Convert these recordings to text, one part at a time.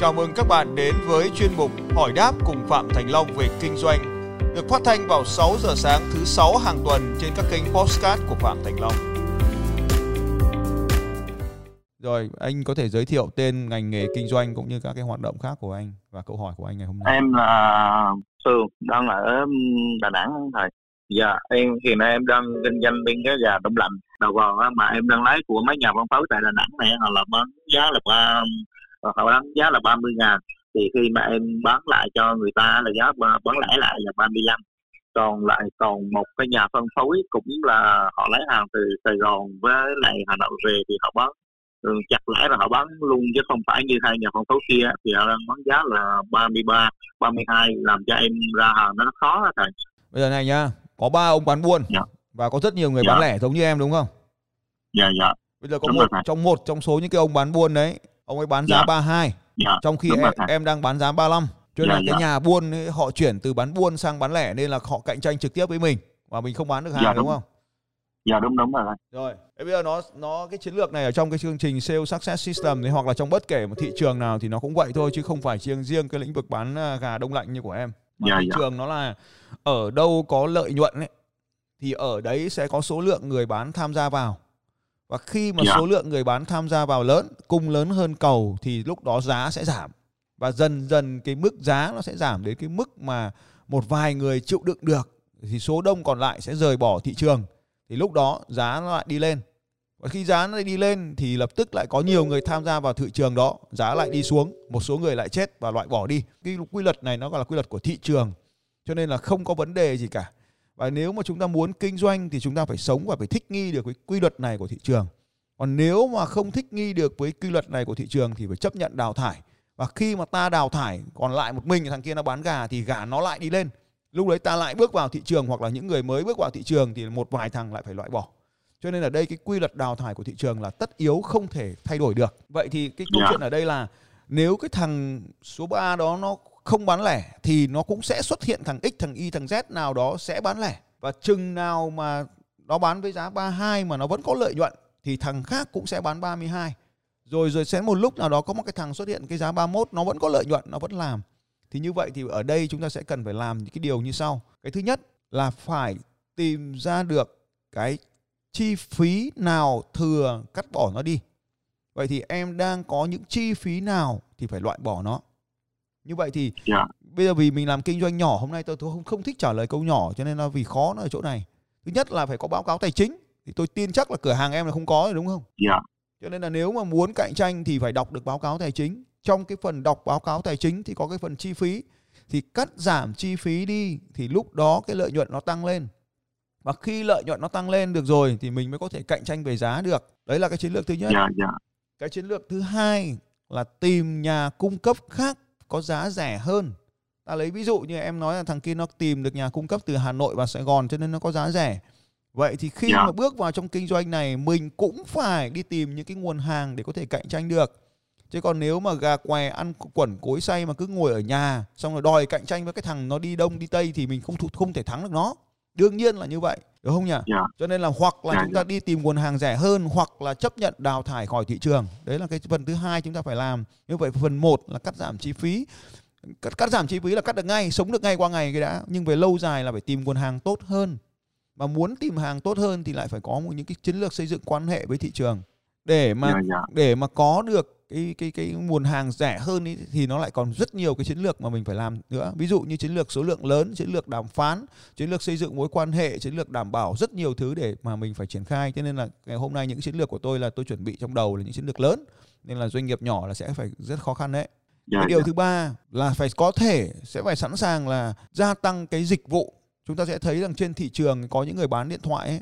Chào mừng các bạn đến với chuyên mục Hỏi đáp cùng Phạm Thành Long về kinh doanh được phát thanh vào 6 giờ sáng thứ 6 hàng tuần trên các kênh podcast của Phạm Thành Long. Rồi, anh có thể giới thiệu tên ngành nghề kinh doanh cũng như các cái hoạt động khác của anh và câu hỏi của anh ngày hôm nay. Em là Sương, đang ở Đà Nẵng thầy. Dạ, em hiện nay em đang kinh doanh bên cái gà đông lạnh đầu vào mà em đang lái của mấy nhà phân phối tại Đà Nẵng này là bán giá là ba họ bán giá là 30 ngàn thì khi mà em bán lại cho người ta là giá bán lẻ lại là 35 còn lại còn một cái nhà phân phối cũng là họ lấy hàng từ Sài Gòn với lại Hà Nội về thì họ bán ừ, chặt lẽ là họ bán luôn chứ không phải như hai nhà phân phối kia thì họ đang bán giá là 33, 32 làm cho em ra hàng nó khó thầy. Bây giờ này nhá, có ba ông bán buôn dạ. và có rất nhiều người dạ. bán lẻ giống như em đúng không? Dạ dạ. Bây giờ có đúng một trong một trong số những cái ông bán buôn đấy, ông ấy bán giá dạ. 32. Dạ. Trong khi em, em đang bán giá 35. Cho nên dạ, là cái dạ. nhà buôn ấy, họ chuyển từ bán buôn sang bán lẻ nên là họ cạnh tranh trực tiếp với mình và mình không bán được hàng dạ, đúng. đúng không? Dạ đúng đúng rồi. Rồi, bây giờ nó nó cái chiến lược này ở trong cái chương trình Sales Success System này hoặc là trong bất kể một thị trường nào thì nó cũng vậy thôi chứ không phải riêng riêng cái lĩnh vực bán à, gà đông lạnh như của em. Mà dạ, thị dạ. trường nó là ở đâu có lợi nhuận ấy thì ở đấy sẽ có số lượng người bán tham gia vào. Và khi mà dạ. số lượng người bán tham gia vào lớn, cung lớn hơn cầu thì lúc đó giá sẽ giảm. Và dần dần cái mức giá nó sẽ giảm đến cái mức mà một vài người chịu đựng được thì số đông còn lại sẽ rời bỏ thị trường. Thì lúc đó giá nó lại đi lên. Và khi giá nó đi lên thì lập tức lại có nhiều người tham gia vào thị trường đó. Giá lại đi xuống một số người lại chết và loại bỏ đi. Cái quy luật này nó gọi là quy luật của thị trường. Cho nên là không có vấn đề gì cả và nếu mà chúng ta muốn kinh doanh thì chúng ta phải sống và phải thích nghi được với quy luật này của thị trường còn nếu mà không thích nghi được với quy luật này của thị trường thì phải chấp nhận đào thải và khi mà ta đào thải còn lại một mình thằng kia nó bán gà thì gà nó lại đi lên lúc đấy ta lại bước vào thị trường hoặc là những người mới bước vào thị trường thì một vài thằng lại phải loại bỏ cho nên ở đây cái quy luật đào thải của thị trường là tất yếu không thể thay đổi được vậy thì cái câu yeah. Dạ. chuyện ở đây là nếu cái thằng số 3 đó nó không bán lẻ thì nó cũng sẽ xuất hiện thằng X, thằng Y, thằng Z nào đó sẽ bán lẻ. Và chừng nào mà nó bán với giá 32 mà nó vẫn có lợi nhuận thì thằng khác cũng sẽ bán 32. Rồi rồi sẽ một lúc nào đó có một cái thằng xuất hiện cái giá 31 nó vẫn có lợi nhuận, nó vẫn làm thì như vậy thì ở đây chúng ta sẽ cần phải làm những cái điều như sau cái thứ nhất là phải tìm ra được cái chi phí nào thừa cắt bỏ nó đi vậy thì em đang có những chi phí nào thì phải loại bỏ nó như vậy thì yeah. Dạ. bây giờ vì mình làm kinh doanh nhỏ hôm nay tôi, tôi không không thích trả lời câu nhỏ cho nên là vì khó nó ở chỗ này thứ nhất là phải có báo cáo tài chính thì tôi tin chắc là cửa hàng em là không có rồi đúng không? Dạ. Yeah. Cho nên là nếu mà muốn cạnh tranh thì phải đọc được báo cáo tài chính trong cái phần đọc báo cáo tài chính thì có cái phần chi phí thì cắt giảm chi phí đi thì lúc đó cái lợi nhuận nó tăng lên và khi lợi nhuận nó tăng lên được rồi thì mình mới có thể cạnh tranh về giá được đấy là cái chiến lược thứ nhất yeah, yeah. cái chiến lược thứ hai là tìm nhà cung cấp khác có giá rẻ hơn. Ta lấy ví dụ như em nói là thằng kia nó tìm được nhà cung cấp từ Hà Nội và Sài Gòn cho nên nó có giá rẻ. Vậy thì khi yeah. mà bước vào trong kinh doanh này mình cũng phải đi tìm những cái nguồn hàng để có thể cạnh tranh được. Chứ còn nếu mà gà què ăn quẩn cối say mà cứ ngồi ở nhà xong rồi đòi cạnh tranh với cái thằng nó đi đông đi tây thì mình không không thể thắng được nó đương nhiên là như vậy đúng không nhỉ yeah. Dạ. cho nên là hoặc là yeah, dạ, chúng ta. Dạ. đi tìm nguồn hàng rẻ hơn hoặc là chấp nhận đào thải khỏi thị trường đấy là cái phần thứ hai chúng ta phải làm như vậy phần một là cắt giảm chi phí cắt, cắt giảm chi phí là cắt được ngay sống được ngay qua ngày cái đã nhưng về lâu dài là phải tìm nguồn hàng tốt hơn mà muốn tìm hàng tốt hơn thì lại phải có một những cái chiến lược xây dựng quan hệ với thị trường để mà yeah, yeah. để mà có được cái cái cái nguồn hàng rẻ hơn ý, thì nó lại còn rất nhiều cái chiến lược mà mình phải làm nữa. Ví dụ như chiến lược số lượng lớn chiến lược đàm phán chiến lược xây dựng mối quan hệ chiến lược đảm bảo rất nhiều thứ để mà mình phải triển khai. Cho nên là ngày hôm nay những chiến lược của tôi là tôi chuẩn bị trong đầu là những chiến lược lớn nên là doanh nghiệp nhỏ là sẽ phải rất khó khăn đấy. Dạ, cái điều dạ. thứ ba là phải có thể sẽ phải sẵn sàng là gia tăng cái dịch vụ. Chúng ta sẽ thấy rằng trên thị trường có những người bán điện thoại ấy,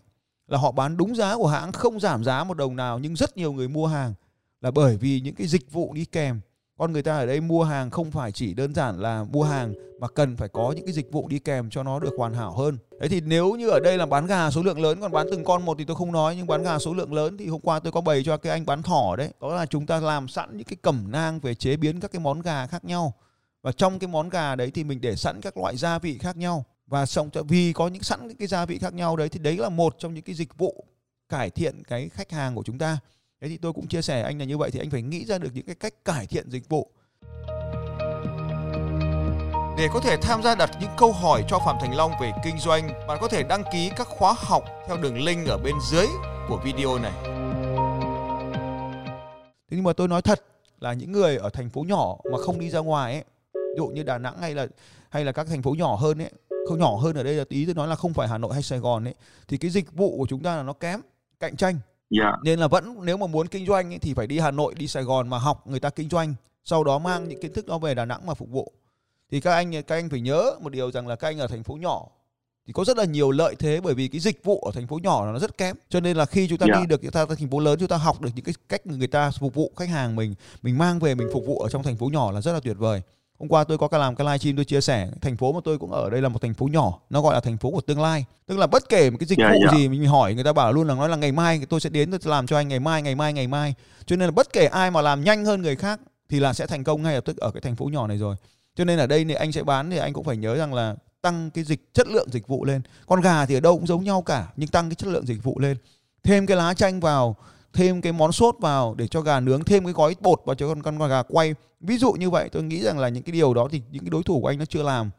là họ bán đúng giá của hãng không giảm giá một đồng nào nhưng rất nhiều người mua hàng là bởi vì những cái dịch vụ đi kèm. Con người ta ở đây mua hàng không phải chỉ đơn giản là mua hàng mà cần phải có những cái dịch vụ đi kèm cho nó được hoàn hảo hơn. Đấy thì nếu như ở đây là bán gà số lượng lớn, còn bán từng con một thì tôi không nói, nhưng bán gà số lượng lớn thì hôm qua tôi có bày cho cái anh bán thỏ đấy. Đó là chúng ta làm sẵn những cái cẩm nang về chế biến các cái món gà khác nhau. Và trong cái món gà đấy thì mình để sẵn các loại gia vị khác nhau. Và xong vì có những sẵn những cái gia vị khác nhau đấy thì đấy là một trong những cái dịch vụ cải thiện cái khách hàng của chúng ta thế thì tôi cũng chia sẻ anh là như vậy thì anh phải nghĩ ra được những cái cách cải thiện dịch vụ Để có thể tham gia đặt những câu hỏi cho Phạm Thành Long về kinh doanh, bạn có thể đăng ký các khóa học theo đường link ở bên dưới của video này. Thế nhưng mà tôi nói thật là những người ở thành phố nhỏ mà không đi ra ngoài ấy, ví dụ như Đà Nẵng hay là hay là các thành phố nhỏ hơn ấy, không nhỏ hơn ở đây là ý tôi nói là không phải Hà Nội hay Sài Gòn ấy, thì cái dịch vụ của chúng ta là nó kém, cạnh tranh. Yeah. Dạ. Nên là vẫn nếu mà muốn kinh doanh ấy, thì phải đi Hà Nội, đi Sài Gòn mà học người ta kinh doanh, sau đó mang những kiến thức đó về Đà Nẵng mà phục vụ thì các anh các anh phải nhớ một điều rằng là các anh ở thành phố nhỏ thì có rất là nhiều lợi thế bởi vì cái dịch vụ ở thành phố nhỏ nó rất kém cho nên là khi chúng ta yeah. Dạ. đi được chúng ta thành phố lớn chúng ta học được những cái cách người ta phục vụ khách hàng mình mình mang về mình phục vụ ở trong thành phố nhỏ là rất là tuyệt vời hôm qua tôi có cái làm cái livestream tôi chia sẻ. Thành phố mà tôi cũng ở đây là một thành phố nhỏ. Nó gọi là thành phố của tương lai. Tức là bất kể một cái dịch yeah, dạ, vụ yeah. Dạ. gì mình hỏi người ta bảo luôn là nói là ngày mai tôi sẽ đến tôi sẽ làm cho anh ngày mai ngày mai ngày mai. Cho nên là bất kể ai mà làm nhanh hơn người khác thì là sẽ thành công ngay lập tức ở cái thành phố nhỏ này rồi. Cho nên ở đây thì anh sẽ bán thì anh cũng phải nhớ rằng là tăng cái dịch chất lượng dịch vụ lên. Con gà thì ở đâu cũng giống nhau cả nhưng tăng cái chất lượng dịch vụ lên. Thêm cái lá chanh vào thêm cái món sốt vào để cho gà nướng thêm cái gói bột vào cho con con gà quay. Ví dụ như vậy tôi nghĩ rằng là những cái điều đó thì những cái đối thủ của anh nó chưa làm.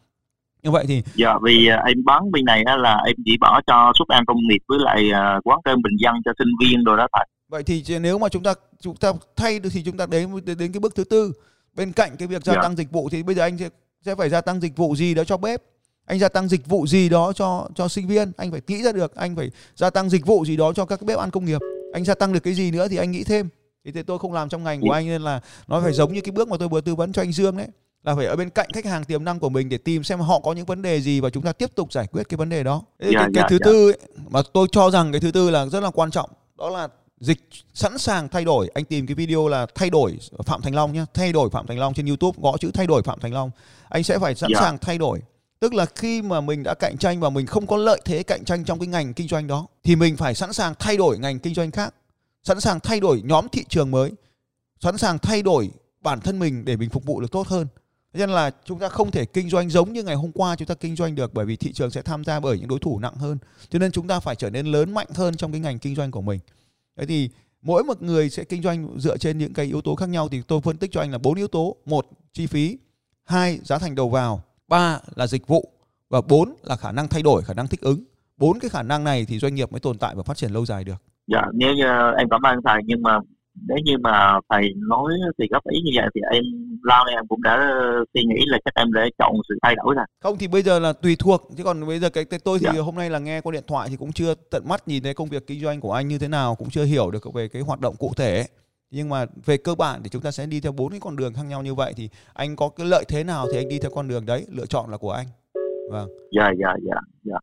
Như vậy thì dạ vì uh, em bán bên này là em chỉ bỏ cho suất ăn công nghiệp với lại uh, quán cơm bình dân cho sinh viên rồi đó thật vậy thì nếu mà chúng ta chúng ta thay được thì chúng ta đến đến cái bước thứ tư. Bên cạnh cái việc gia. Dạ. tăng dịch vụ thì bây giờ anh sẽ sẽ phải gia tăng dịch vụ gì đó cho bếp. Anh gia tăng dịch vụ gì đó cho cho sinh viên. Anh phải nghĩ ra được anh phải gia tăng dịch vụ gì đó cho các bếp ăn công nghiệp anh gia tăng được cái gì nữa thì anh nghĩ thêm thì tôi không làm trong ngành của anh nên là nó phải giống như cái bước mà tôi vừa tư vấn cho anh Dương đấy là phải ở bên cạnh khách hàng tiềm năng của mình để tìm xem họ có những vấn đề gì và chúng ta tiếp tục giải quyết cái vấn đề đó. Cái, yeah, cái, cái yeah, thứ yeah. tư ấy, mà tôi cho rằng cái thứ tư là rất là quan trọng đó là dịch sẵn sàng thay đổi anh tìm cái video là thay đổi phạm thành long nhé thay đổi phạm thành long trên youtube gõ chữ thay đổi phạm thành long anh sẽ phải sẵn yeah. Dạ. sàng thay đổi tức là khi mà mình đã cạnh tranh và mình không có lợi thế cạnh tranh trong cái ngành kinh doanh đó, thì mình phải sẵn sàng thay đổi ngành kinh doanh khác, sẵn sàng thay đổi nhóm thị trường mới, sẵn sàng thay đổi bản thân mình để mình phục vụ được tốt hơn. Nên là chúng ta không thể kinh doanh giống như ngày hôm qua chúng ta kinh doanh được bởi vì thị trường sẽ tham gia bởi những đối thủ nặng hơn. Cho nên chúng ta phải trở nên lớn mạnh hơn trong cái ngành kinh doanh của mình. Thế thì mỗi một người sẽ kinh doanh dựa trên những cái yếu tố khác nhau thì tôi phân tích cho anh là bốn yếu tố. Một, chi phí. Hai, giá thành đầu vào ba là dịch vụ và bốn là khả năng thay đổi khả năng thích ứng. Bốn cái khả năng này thì doanh nghiệp mới tồn tại và phát triển lâu dài được. Dạ nếu như em cảm ơn thầy nhưng mà nếu như mà thầy nói thì góp ý như vậy thì em lao này em cũng đã suy nghĩ là chắc em để chọn sự thay đổi rồi không thì bây giờ là tùy thuộc chứ còn bây giờ cái, cái tôi thì dạ. hôm nay là nghe qua điện thoại thì cũng chưa tận mắt nhìn thấy công việc kinh doanh của anh như thế nào cũng chưa hiểu được về cái hoạt động cụ thể nhưng mà về cơ bản thì chúng ta sẽ đi theo bốn cái con đường khác nhau như vậy thì anh có cái lợi thế nào thì anh đi theo con đường đấy lựa chọn là của anh. Vâng. Dạ dạ dạ dạ.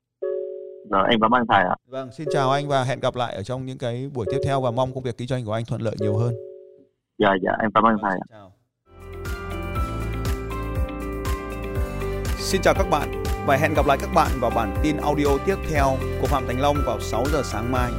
Rồi em cảm ơn thầy ạ. Vâng xin chào anh và hẹn gặp lại ở trong những cái buổi tiếp theo và mong công việc kinh doanh của anh thuận lợi nhiều hơn. Dạ dạ em cảm ơn thầy ạ. Chào. Xin chào các bạn và hẹn gặp lại các bạn vào bản tin audio tiếp theo của Phạm Thành Long vào 6 giờ sáng mai.